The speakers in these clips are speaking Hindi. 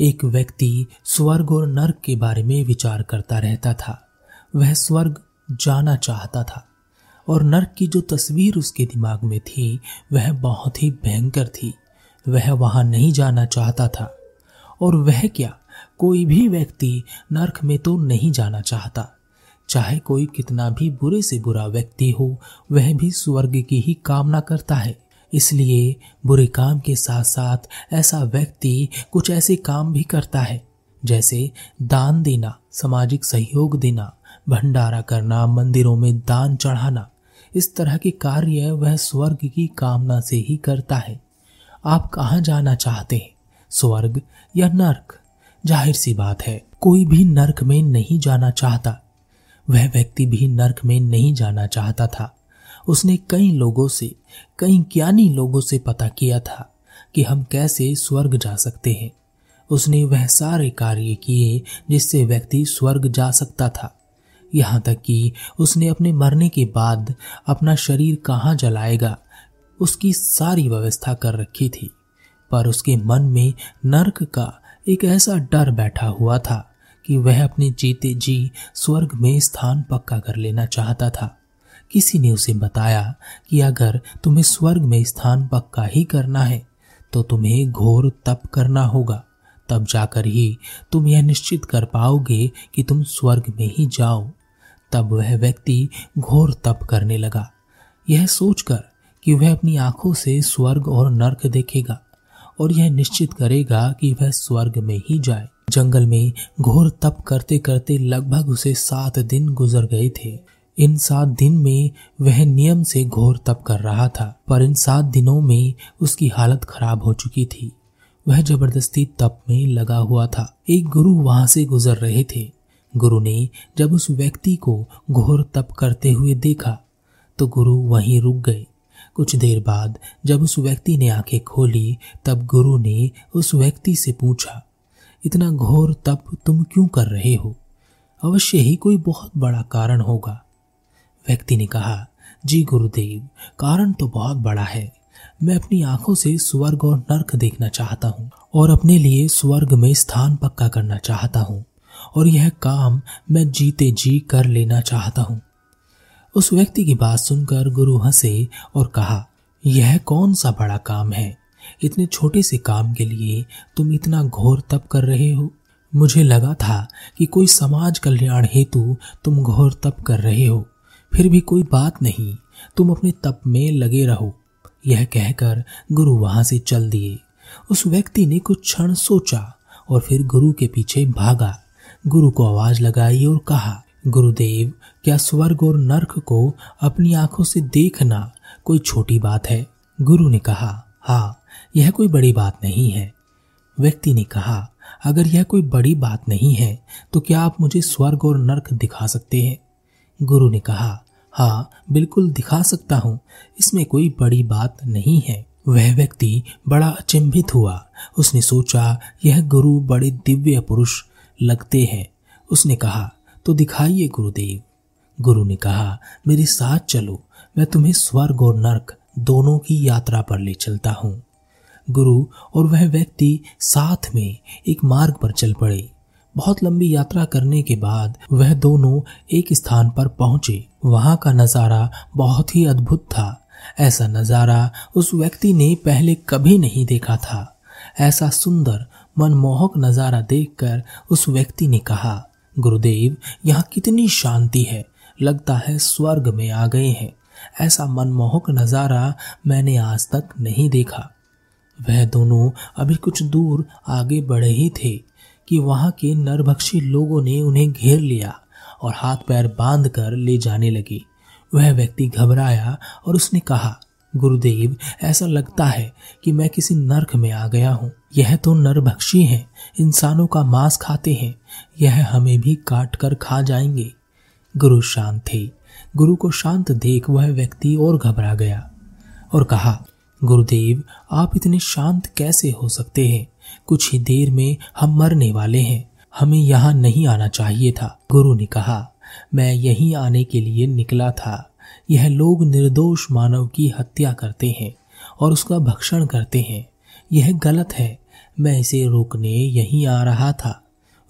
एक व्यक्ति स्वर्ग और नर्क के बारे में विचार करता रहता था। वह स्वर्ग जाना चाहता था और नर्क की जो तस्वीर उसके दिमाग में थी, वह बहुत ही भयंकर थी। वह वहाँ नहीं जाना चाहता था। और वह क्या? कोई भी व्यक्ति नर्क में तो नहीं जाना चाहता। चाहे कोई कितना भी बुरे से बुरा व्यक्ति हो, वह भी स्वर्ग की ही कामना करता है। इसलिए बुरे काम के साथ साथ ऐसा व्यक्ति कुछ ऐसे काम भी करता है, जैसे दान देना, सामाजिक सहयोग देना, भंडारा करना, मंदिरों में दान चढ़ाना। इस तरह के कार्य वह स्वर्ग की कामना से ही करता है। आप कहाँ जाना चाहते हैं? स्वर्ग या नर्क? ज़ाहिर सी बात है, कोई भी नर्क में नहीं जाना चाहता। वह व्यक्ति भी नर्क में नहीं जाना चाहता था। उसने कई लोगों से, कई ज्ञानी लोगों से पता किया था कि हम कैसे स्वर्ग जा सकते हैं। उसने वह सारे कार्य किए जिससे व्यक्ति स्वर्ग जा सकता था। यहाँ तक कि उसने अपने मरने के बाद अपना शरीर कहाँ जलाएगा, उसकी सारी व्यवस्था कर रखी थी। पर उसके मन में नर्क का एक ऐसा डर बैठा हुआ था कि वह अपने जीते जी स्वर्ग में स्थान पक्का कर लेना चाहता था। किसी ने उसे बताया कि अगर तुम्हें स्वर्ग में स्थान पक्का ही करना है तो तुम्हें घोर तप करना होगा। तब जाकर ही तुम यह निश्चित कर पाओगे कि तुम स्वर्ग में ही जाओ। तब वह व्यक्ति घोर तप करने लगा। यह सोचकर कि वह अपनी आँखों से स्वर्ग और नर्क देखेगा और यह निश्चित करेगा कि वह स्वर्ग में ही जाए। जंगल में घोर तप करते करते लगभग उसे सात दिन गुजर गए थे। इन सात दिन में वह नियम से घोर तप कर रहा था, पर इन सात दिनों में उसकी हालत खराब हो चुकी थी। वह ज़बरदस्ती तप में लगा हुआ था। एक गुरु वहाँ से गुजर रहे थे। गुरु ने जब उस व्यक्ति को घोर तप करते हुए देखा तो गुरु वहीं रुक गए। कुछ देर बाद जब उस व्यक्ति ने आँखें खोली, तब गुरु ने उस व्यक्ति से पूछा, इतना घोर तप तुम क्यों कर रहे हो? अवश्य ही कोई बहुत बड़ा कारण होगा। व्यक्ति ने कहा, जी गुरुदेव, कारण तो बहुत बड़ा है। मैं अपनी आँखों से स्वर्ग और नर्क देखना चाहता हूँ और अपने लिए स्वर्ग में स्थान पक्का करना चाहता हूँ और यह काम मैं जीते जी कर लेना चाहता हूँ। उस व्यक्ति की बात सुनकर गुरु हंसे और कहा, यह कौन सा बड़ा काम है? इतने छोटे से काम के लिए तुम इतना घोर तप कर रहे हो। मुझे लगा था कि कोई समाज कल्याण हेतु तुम घोर तप कर रहे हो। फिर भी कोई बात नहीं। तुम अपने तप में लगे रहो। यह कहकर गुरु वहाँ से चल दिए। उस व्यक्ति ने कुछ क्षण सोचा और फिर गुरु के पीछे भागा। गुरु को आवाज़ लगाई और कहा, गुरुदेव, क्या स्वर्ग और नर्क को अपनी आँखों से देखना कोई छोटी बात है? गुरु ने कहा हाँ यह कोई बड़ी बात नहीं है। व्यक्ति ने कहा, अगर यह कोई बड़ी बात नहीं है तो क्या आप मुझे स्वर्ग और नर्क दिखा सकते हैं? गुरु ने कहा हाँ बिल्कुल दिखा सकता हूँ। इसमें कोई बड़ी बात नहीं है। वह व्यक्ति बड़ा अचंभित हुआ। उसने सोचा, यह गुरु बड़े दिव्य पुरुष लगते हैं। उसने कहा तो दिखाइए गुरुदेव। गुरु ने कहा, मेरे साथ चलो। मैं तुम्हें स्वर्ग और नर्क दोनों की यात्रा पर ले चलता हूँ। गुरु और वह व्यक्ति साथ में एक मार्ग पर चल पड़े। बहुत लंबी यात्रा करने के बाद वह दोनों एक स्थान पर पहुँचे। वहाँ का नज़ारा बहुत ही अद्भुत था। ऐसा नज़ारा उस व्यक्ति ने पहले कभी नहीं देखा था। ऐसा सुंदर, मनमोहक नज़ारा देखकर उस व्यक्ति ने कहा, गुरुदेव, यहाँ कितनी शांति है। लगता है स्वर्ग में आ गए हैं। ऐसा मनमोहक नज़ारा मैंने आज तक नहीं देखा वह दोनों अभी कुछ दूर आगे बढ़े ही थे। कि वहाँ के नरभक्षी लोगों ने उन्हें घेर लिया और हाथ पैर बाँध कर ले जाने लगे। वह व्यक्ति घबराया और उसने कहा, गुरुदेव, ऐसा लगता है कि मैं किसी नर्क में आ गया हूँ। यह तो नरभक्षी हैं, इंसानों का मांस खाते हैं। यह हमें भी काट कर खा जाएँगे। गुरु शांत थे। गुरु को शांत देख वह व्यक्ति और घबरा गया और कहा, गुरुदेव, आप इतने शांत कैसे हो सकते हैं? कुछ ही देर में हम मरने वाले हैं। हमें यहाँ नहीं आना चाहिए था, गुरु ने कहा। मैं यहीं आने के लिए निकला था। यह लोग निर्दोष मानव की हत्या करते हैं और उसका भक्षण करते हैं। यह गलत है। मैं इसे रोकने यहीं आ रहा था।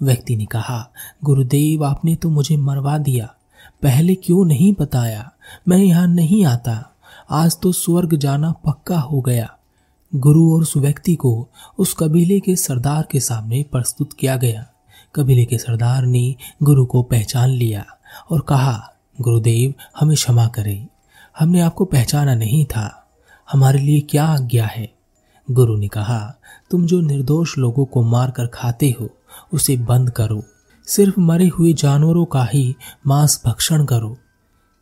व्यक्ति ने कहा, गुरुदेव, आपने तो मुझे मरवा दिया। पहले क्यों नहीं बताया? मैं यहाँ नहीं आता। आज तो स्वर्ग जाना पक्का हो गया। गुरु और उस व्यक्ति को उस कबीले के सरदार के सामने प्रस्तुत किया गया। कबीले के सरदार ने गुरु को पहचान लिया और कहा, गुरुदेव, हमें क्षमा करें। हमने आपको पहचाना नहीं था। हमारे लिए क्या आज्ञा है? गुरु ने कहा, तुम जो निर्दोष लोगों को मारकर खाते हो, उसे बंद करो। सिर्फ़ मरे हुए जानवरों का ही मांस भक्षण करो।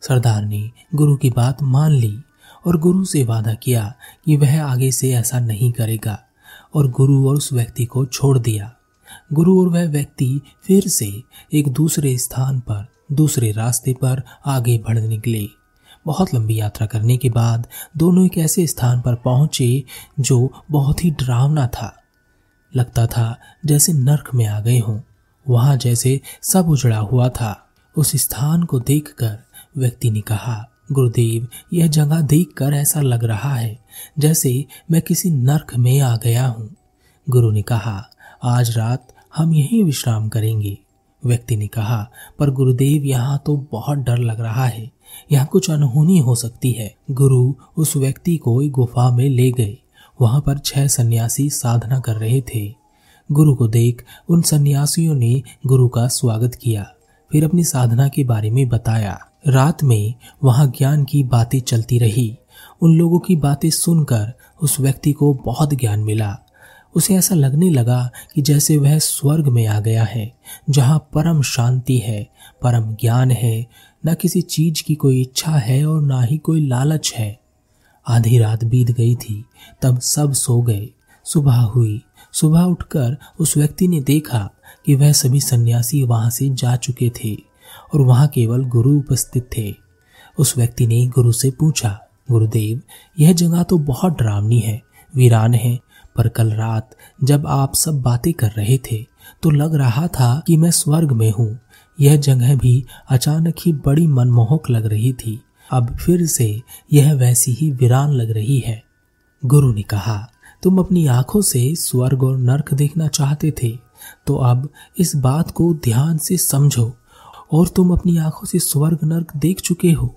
सरदार ने गुरु की बात मान ली। और गुरु से वादा किया कि वह आगे से ऐसा नहीं करेगा, और गुरु और उस व्यक्ति को छोड़ दिया। गुरु और वह व्यक्ति फिर से एक दूसरे स्थान पर, दूसरे रास्ते पर आगे बढ़ निकले। बहुत लंबी यात्रा करने के बाद दोनों एक ऐसे स्थान पर पहुँचे जो बहुत ही डरावना था। लगता था जैसे नर्क में आ गए हों। वहाँ जैसे सब उजड़ा हुआ था। उस स्थान को देखकर व्यक्ति ने कहा गुरुदेव, यह जगह देखकर ऐसा लग रहा है जैसे मैं किसी नर्क में आ गया हूँ। गुरु ने कहा, आज रात हम यहीं विश्राम करेंगे। व्यक्ति ने कहा, पर गुरुदेव, यहाँ तो बहुत डर लग रहा है। यहाँ कुछ अनहोनी हो सकती है। गुरु उस व्यक्ति को एक गुफा में ले गए। वहाँ पर छह सन्यासी साधना कर रहे थे। गुरु को देख उन सन्यासियों ने गुरु का स्वागत किया। फिर अपनी साधना के बारे में बताया। रात में वहाँ ज्ञान की बातें चलती रही। उन लोगों की बातें सुनकर उस व्यक्ति को बहुत ज्ञान मिला। उसे ऐसा लगने लगा कि जैसे वह स्वर्ग में आ गया है, जहाँ परम शांति है, परम ज्ञान है, न किसी चीज़ की कोई इच्छा है और ना ही कोई लालच है। आधी रात बीत गई थी, तब सब सो गए। सुबह हुई। सुबह उठकर उस व्यक्ति ने देखा कि वह सभी सन्यासी वहाँ से जा चुके थे। और वहाँ केवल गुरु उपस्थित थे। उस व्यक्ति ने गुरु से पूछा, गुरुदेव, यह जगह तो बहुत डरावनी है, वीरान है, पर कल रात जब आप सब बातें कर रहे थे तो लग रहा था कि मैं स्वर्ग में हूँ। यह जगह भी अचानक ही बड़ी मनमोहक लग रही थी। अब फिर से यह वैसी ही वीरान लग रही है। गुरु ने कहा, तुम अपनी आँखों से स्वर्ग और नर्क देखना चाहते थे तो अब इस बात को ध्यान से समझो। और तुम अपनी आँखों से स्वर्ग नर्क देख चुके हो।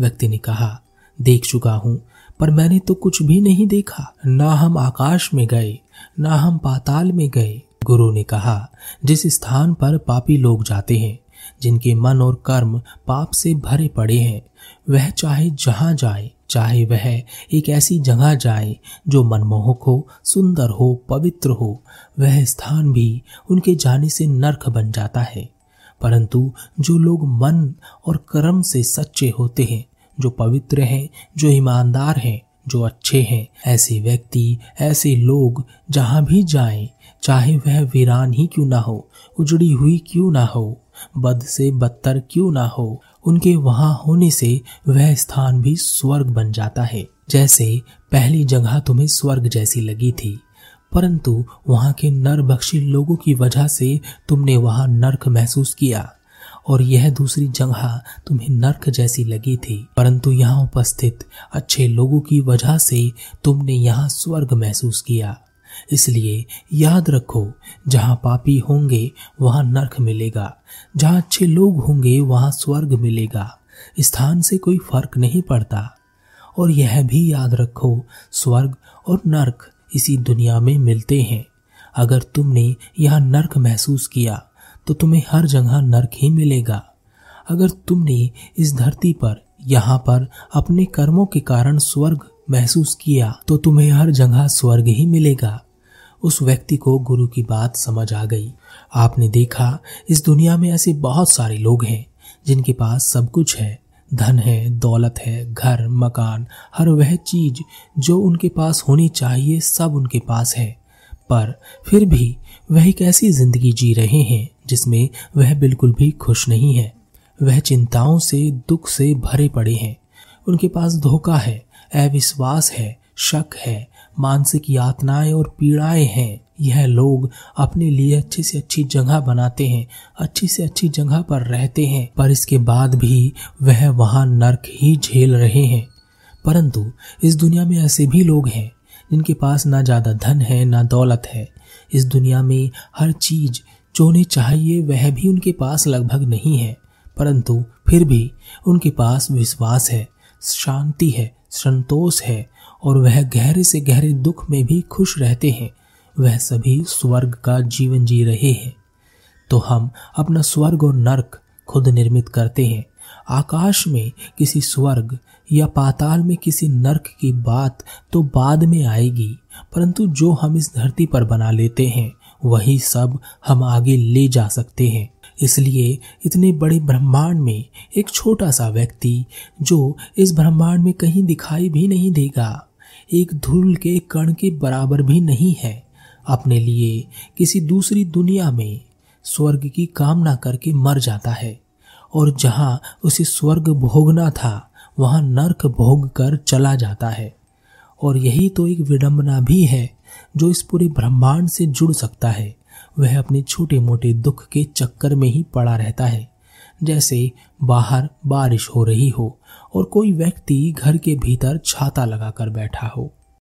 व्यक्ति ने कहा, देख चुका हूँ, पर मैंने तो कुछ भी नहीं देखा। ना हम आकाश में गए, ना हम पाताल में गए। गुरु ने कहा, जिस स्थान पर पापी लोग जाते हैं, जिनके मन और कर्म पाप से भरे पड़े हैं, वह चाहे जहाँ जाए, चाहे वह एक ऐसी जगह जाए, जो मनमोहक हो, सुंदर हो, पवित्र हो, वह स्थान भी उनके जाने से नरक बन जाता है। परंतु जो लोग मन और कर्म से सच्चे होते हैं, जो पवित्र हैं, जो ईमानदार हैं, जो अच्छे हैं, ऐसे व्यक्ति, ऐसे लोग जहाँ भी जाएँ, चाहे वह वीरान ही क्यों ना हो, उजड़ी हुई क्यों ना हो, बद से बदतर क्यों ना हो, उनके वहाँ होने से वह स्थान भी स्वर्ग बन जाता है। जैसे पहली जगह तुम्हें स्वर्ग जैसी लगी थी। परंतु वहाँ के नर बख्शी लोगों की वजह से तुमने वहाँ नर्क महसूस किया, और यह दूसरी जगह तुम्हें नर्क जैसी लगी थी। परंतु यहाँ उपस्थित अच्छे लोगों की वजह से तुमने यहाँ स्वर्ग महसूस किया। इसलिए याद रखो, जहाँ पापी होंगे, वहाँ नर्क मिलेगा। जहाँ अच्छे लोग होंगे, वहाँ स्वर्ग मिलेगा। स्थान से कोई फ़र्क नहीं पड़ता। और यह भी याद रखो, स्वर्ग और नर्क इसी दुनिया में मिलते हैं। अगर तुमने यह नर्क महसूस किया तो तुम्हें हर जगह नरक ही मिलेगा। अगर तुमने इस धरती पर, यहाँ पर अपने कर्मों के कारण स्वर्ग महसूस किया तो तुम्हें हर जगह स्वर्ग ही मिलेगा। उस व्यक्ति को गुरु की बात समझ आ गई। आपने देखा, इस दुनिया में ऐसे बहुत सारे लोग हैं, जिनके पास सब कुछ है। धन है, दौलत है, घर, मकान, हर वह चीज़ जो उनके पास होनी चाहिए सब उनके पास है। पर फिर भी वह एक ऐसी ज़िंदगी जी रहे हैं जिसमें वह बिल्कुल भी खुश नहीं है। वह चिंताओं से, दुख से भरे पड़े हैं। उनके पास धोखा है, अविश्वास है, शक है, मानसिक यातनाएँ और पीड़ाएँ हैं। यह लोग अपने लिए अच्छी से अच्छी जगह बनाते हैं, अच्छी से अच्छी जगह पर रहते हैं, पर इसके बाद भी वह वहाँ नर्क ही झेल रहे हैं। परंतु इस दुनिया में ऐसे भी लोग हैं, जिनके पास ना ज़्यादा धन है, ना दौलत है। इस दुनिया में हर चीज़, जो उन्हें चाहिए, वह भी उनके पास लगभग नहीं है। परंतु फिर भी उनके पास विश्वास है, शांति है, संतोष है, और वह गहरे से गहरे दुख में भी खुश रहते हैं। वह सभी स्वर्ग का जीवन जी रहे हैं। तो हम अपना स्वर्ग और नर्क खुद निर्मित करते हैं। आकाश में किसी स्वर्ग या पाताल में किसी नर्क की बात तो बाद में आएगी, परंतु जो हम इस धरती पर बना लेते हैं, वही सब हम आगे ले जा सकते हैं। इसलिए इतने बड़े ब्रह्मांड में एक छोटा सा व्यक्ति, जो इस ब्रह्मांड में कहीं दिखाई भी नहीं देगा, एक धूल के कण के बराबर भी नहीं है। अपने लिए किसी दूसरी दुनिया में स्वर्ग की कामना करके मर जाता है। और जहाँ उसे स्वर्ग भोगना था, वहाँ नर्क भोग कर चला जाता है। और यही तो एक विडंबना भी है, जो इस पूरे ब्रह्मांड से जुड़ सकता है। वह अपने छोटे मोटे दुख के चक्कर में ही पड़ा रहता है। जैसे बाहर बारिश हो रही हो, और कोई व्यक्ति घर के भीतर छाता लगाकर बैठा हो।